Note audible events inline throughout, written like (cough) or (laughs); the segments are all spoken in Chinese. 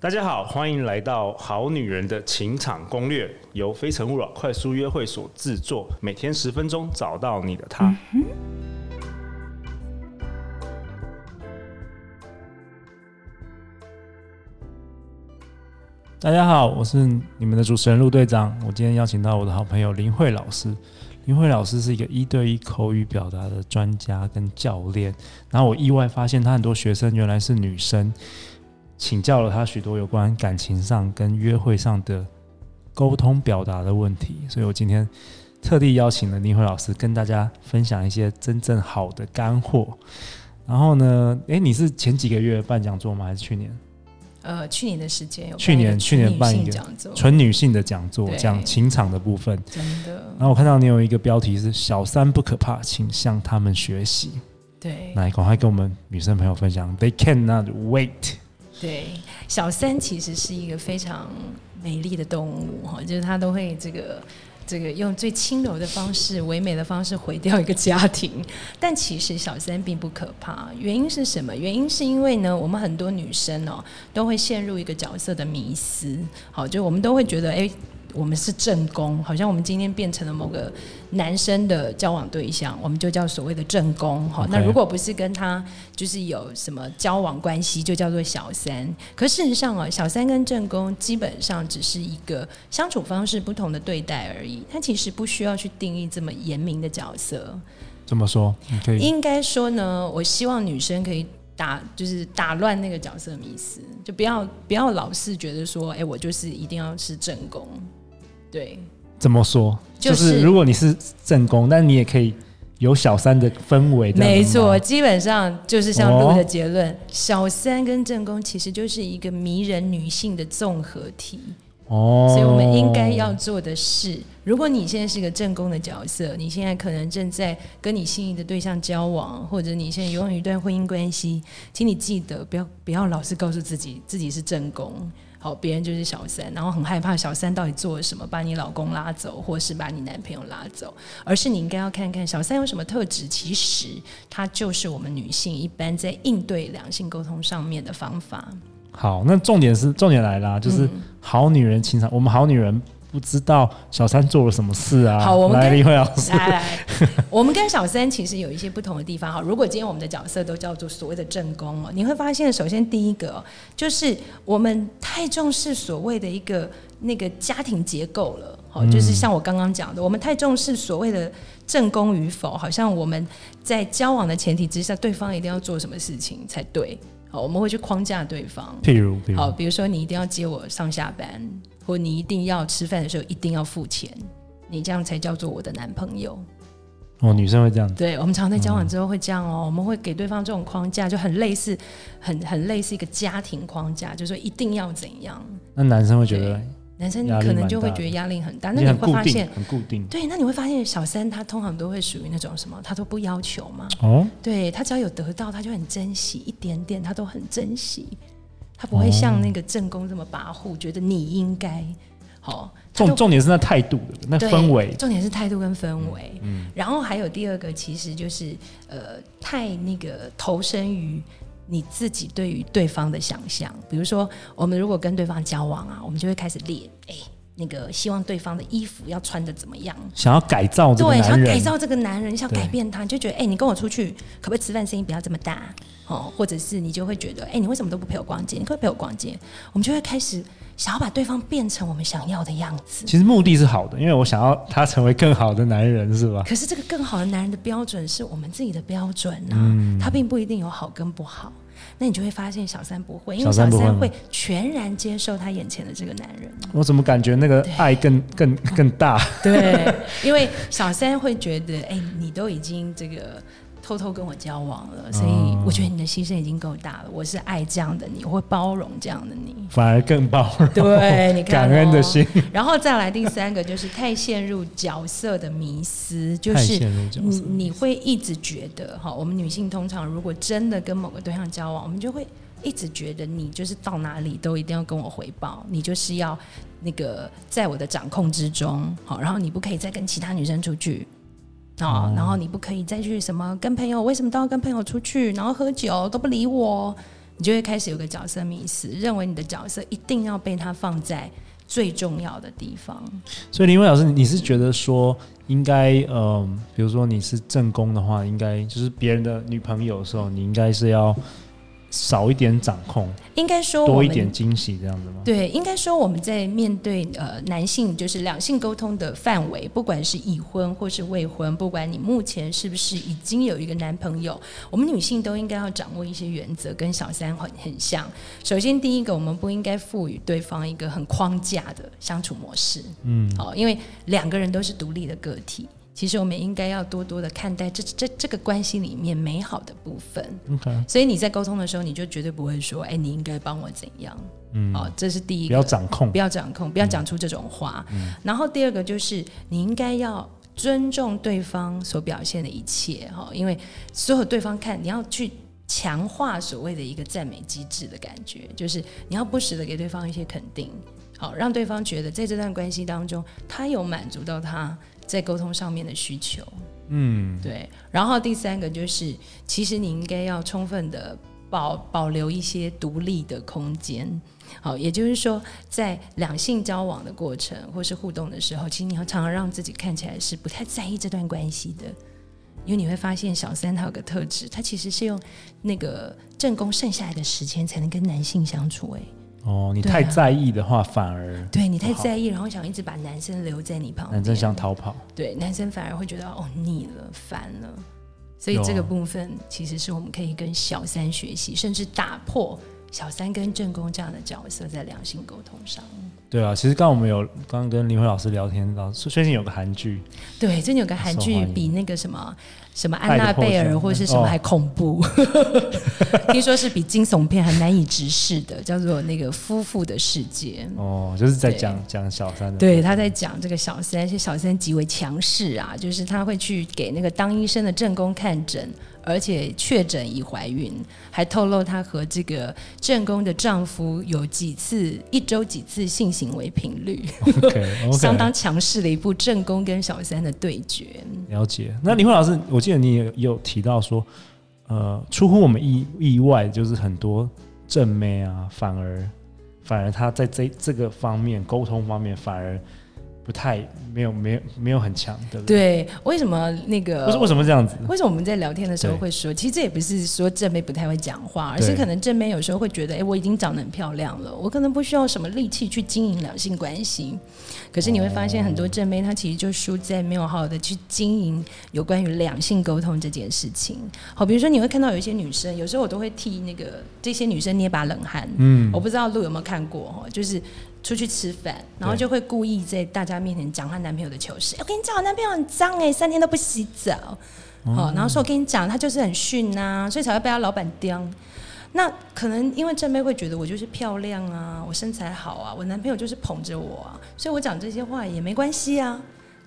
大家好，欢迎来到《好女人的情场攻略》，由非诚勿扰快速约会所制作，每天十分钟，找到你的他。大家好，我是你们的主持人陆队长。我今天邀请到我的好朋友林慧老师。林慧老师是一个一对一口语表达的专家跟教练。然后我意外发现，他很多学生原来是女生。请教了他许多有关感情上跟约会上的沟通表达的问题，所以我今天特地邀请了宁慧老师跟大家分享一些真正好的干货。然后呢，诶，你是前几个月办讲座吗？还是去年？呃，去年的时间有去年去年办一个纯女性的讲座，讲情场的部分。真的。然后我看到你有一个标题是“小三不可怕，请向他们学习”。对，来赶快跟我们女生朋友分享，They cannot wait。对，小三其实是一个非常美丽的动物哈，就是它都会这个这个用最轻柔的方式、唯美的方式毁掉一个家庭。但其实小三并不可怕，原因是什么？原因是因为呢，我们很多女生哦都会陷入一个角色的迷思，好，就我们都会觉得哎。我们是正宫，好像我们今天变成了某个男生的交往对象，我们就叫所谓的正宫。哈，那如果不是跟他就是有什么交往关系，就叫做小三。可事实上啊，小三跟正宫基本上只是一个相处方式不同的对待而已，他其实不需要去定义这么严明的角色。怎么说？你可以应该说呢，我希望女生可以打，就是打乱那个角色迷思，就不要不要老是觉得说，哎，我就是一定要是正宫。对，怎么说？就是、就是、如果你是正宫，但你也可以有小三的氛围。没错，基本上就是像陆的结论，哦、小三跟正宫其实就是一个迷人女性的综合体。哦，所以我们应该要做的是，如果你现在是个正宫的角色，你现在可能正在跟你心仪的对象交往，或者你现在拥有一段婚姻关系，请你记得不要不要老是告诉自己自己是正宫。好，别人就是小三，然后很害怕小三到底做了什么，把你老公拉走，或是把你男朋友拉走，而是你应该要看看小三有什么特质。其实，它就是我们女性一般在应对两性沟通上面的方法。好，那重点是重点来啦，就是好女人情场，我们好女人。不知道小三做了什么事啊？好，我们跟林慧老师来来，(laughs) 我们跟小三其实有一些不同的地方。哈，如果今天我们的角色都叫做所谓的正宫哦，你会发现，首先第一个就是我们太重视所谓的一个那个家庭结构了。好，就是像我刚刚讲的，我们太重视所谓的正宫与否，好像我们在交往的前提之下，对方一定要做什么事情才对。好，我们会去框架对方。譬如，譬如，好，比如说你一定要接我上下班。或你一定要吃饭的时候一定要付钱，你这样才叫做我的男朋友。哦，女生会这样子。对，我们常在交往之后会这样哦，嗯、我们会给对方这种框架，就很类似，很很类似一个家庭框架，就是说一定要怎样。那男生会觉得，男生可能就会觉得压力很大。那你会发现很固定。对，那你会发现小三他通常都会属于那种什么，他都不要求嘛。哦。对，他只要有得到，他就很珍惜一点点，他都很珍惜。他不会像那个正宫这么跋扈，觉得你应该好。重重点是那态度，那氛围。重点是态度跟氛围。嗯。然后还有第二个，其实就是呃，太那个投身于你自己对于对方的想象。比如说，我们如果跟对方交往啊，我们就会开始练，哎，那个希望对方的衣服要穿的怎么样？想要改造这个男人。对，想要改造这个男人，想要改变他，就觉得，哎，你跟我出去，可不可以吃饭声音不要这么大？哦，或者是你就会觉得，哎，你为什么都不陪我逛街？你可不可以陪我逛街？我们就会开始想要把对方变成我们想要的样子。其实目的是好的，因为我想要他成为更好的男人，是吧？可是这个更好的男人的标准是我们自己的标准呢、啊，嗯、他并不一定有好跟不好。那你就会发现小三不会，因为小三会全然接受他眼前的这个男人。我怎么感觉那个爱更更更大？对，因为小三会觉得，哎，你都已经这个。偷偷跟我交往了，所以我觉得你的牺牲已经够大了。我是爱这样的你，我会包容这样的你，反而更包容。对，你看、哦、感恩的心。然后再来第三个，就是太陷入角色的迷思，就是你你会一直觉得哈，我们女性通常如果真的跟某个对象交往，我们就会一直觉得你就是到哪里都一定要跟我回报，你就是要那个在我的掌控之中，好，然后你不可以再跟其他女生出去。啊，然后你不可以再去什么跟朋友，为什么都要跟朋友出去？然后喝酒都不理我，你就会开始有个角色迷失，认为你的角色一定要被他放在最重要的地方。所以林伟老师，你是觉得说应该，嗯、呃，比如说你是正宫的话，应该就是别人的女朋友的时候，你应该是要。少一点掌控，应该说多一点惊喜，这样子吗？对，应该说我们在面对呃男性，就是两性沟通的范围，不管是已婚或是未婚，不管你目前是不是已经有一个男朋友，我们女性都应该要掌握一些原则，跟小三很很像。首先，第一个，我们不应该赋予对方一个很框架的相处模式，嗯，好，因为两个人都是独立的个体。其实我们应该要多多的看待这这这个关系里面美好的部分。Okay. 所以你在沟通的时候，你就绝对不会说：“哎，你应该帮我怎样？”嗯，哦，这是第一个，不要掌控，不要掌控，不要讲出这种话。嗯，然后第二个就是你应该要尊重对方所表现的一切。哈，因为所有对方看，你要去强化所谓的一个赞美机制的感觉，就是你要不时的给对方一些肯定，好，让对方觉得在这段关系当中，他有满足到他。在沟通上面的需求，嗯，对。然后第三个就是，其实你应该要充分的保保留一些独立的空间。好，也就是说，在两性交往的过程或是互动的时候，其实你要常常让自己看起来是不太在意这段关系的，因为你会发现小三他有个特质，他其实是用那个正宫剩下来的时间才能跟男性相处，哎。哦，你太在意的话，反而对你太在意，然后想一直把男生留在你旁边，男生想逃跑，对，男生反而会觉得哦腻了，烦了，所以这个部分其实是我们可以跟小三学习，甚至打破小三跟正宫这样的角色在良性沟通上。对啊，其实刚刚我们有刚刚跟林慧老师聊天，老师最近有个韩剧，对，最近有个韩剧比那个什么。什么安娜贝尔或是什么还恐怖？(laughs) 哦、听说是比惊悚片还难以直视的，叫做那个夫妇的世界。哦，就是在讲讲小三的。对，他在讲这个小三，而且小三极为强势啊，就是他会去给那个当医生的正宫看诊。而且确诊已怀孕，还透露她和这个正宫的丈夫有几次一周几次性行为频率，okay, (laughs) okay. 相当强势的一部正宫跟小三的对决。了解。那林慧老师，我记得你也有提到说，呃，出乎我们意意外，就是很多正妹啊，反而反而他在这这个方面沟通方面反而。不太没有没有没有很强，对不对？对，为什么那个？不是为什么这样子？为什么我们在聊天的时候会说，其实这也不是说正妹不太会讲话，而是可能正妹有时候会觉得，哎，我已经长得很漂亮了，我可能不需要什么力气去经营两性关系。可是你会发现，很多正妹她其实就输在没有好好的去经营有关于两性沟通这件事情。好，比如说你会看到有一些女生，有时候我都会替那个这些女生捏把冷汗。嗯，我不知道路有没有看过哈，就是。出去吃饭，然后就会故意在大家面前讲她男朋友的糗事。我跟你讲，我男朋友很脏哎，三天都不洗澡。好、嗯，然后说我跟你讲，他就是很逊呐、啊，所以才会被他老板刁。那可能因为正妹会觉得我就是漂亮啊，我身材好啊，我男朋友就是捧着我啊，所以我讲这些话也没关系啊。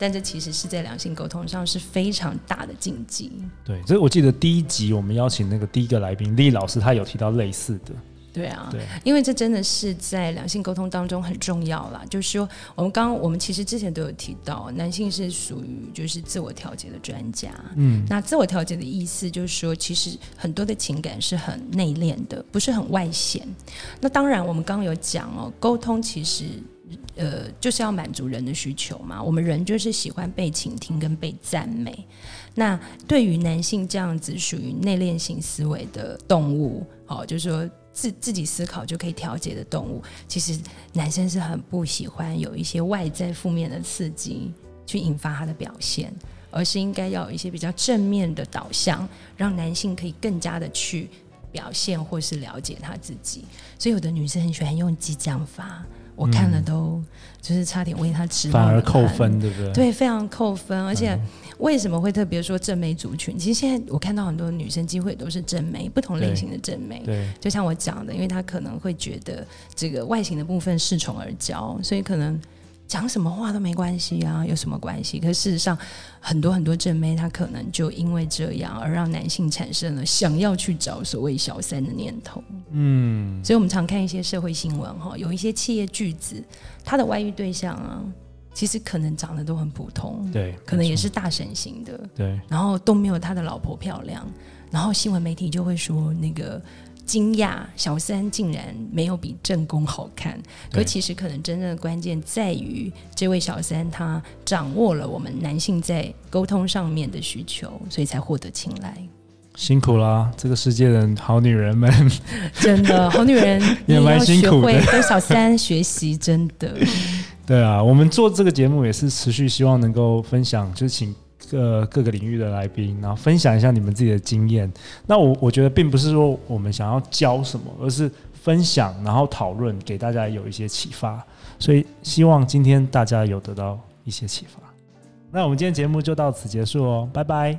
但这其实是在良性沟通上是非常大的禁忌。对，所以我记得第一集我们邀请那个第一个来宾丽老师，她有提到类似的。对啊，对，因为这真的是在两性沟通当中很重要啦。就是说，我们刚刚我们其实之前都有提到，男性是属于就是自我调节的专家。嗯，那自我调节的意思就是说，其实很多的情感是很内敛的，不是很外显。那当然，我们刚刚有讲哦，沟通其实呃就是要满足人的需求嘛。我们人就是喜欢被倾听跟被赞美。那对于男性这样子属于内敛型思维的动物，好，就是说。自自己思考就可以调节的动物，其实男生是很不喜欢有一些外在负面的刺激去引发他的表现，而是应该要有一些比较正面的导向，让男性可以更加的去表现或是了解他自己。所以有的女生很喜欢用激将法，我看了都就是差点为他吃，反而扣分，对不对？对，非常扣分，而且。为什么会特别说正妹族群？其实现在我看到很多女生几乎也都是正妹，不同类型的正妹。对，就像我讲的，因为她可能会觉得这个外形的部分恃宠而骄，所以可能讲什么话都没关系啊，有什么关系？可事实上，很多很多正妹她可能就因为这样而让男性产生了想要去找所谓小三的念头。嗯，所以我们常看一些社会新闻哈，有一些企业巨子，他的外遇对象啊。其实可能长得都很普通，对，可能也是大神型的，对，然后都没有他的老婆漂亮，然后新闻媒体就会说那个惊讶，小三竟然没有比正宫好看。可其实可能真正的关键在于，这位小三他掌握了我们男性在沟通上面的需求，所以才获得青睐。辛苦啦，这个世界的好女人们，真的好女人 (laughs) 也蛮辛苦的，跟小三学习，真的。对啊，我们做这个节目也是持续希望能够分享，就是请各各个领域的来宾，然后分享一下你们自己的经验。那我我觉得并不是说我们想要教什么，而是分享，然后讨论，给大家有一些启发。所以希望今天大家有得到一些启发。那我们今天节目就到此结束哦，拜拜，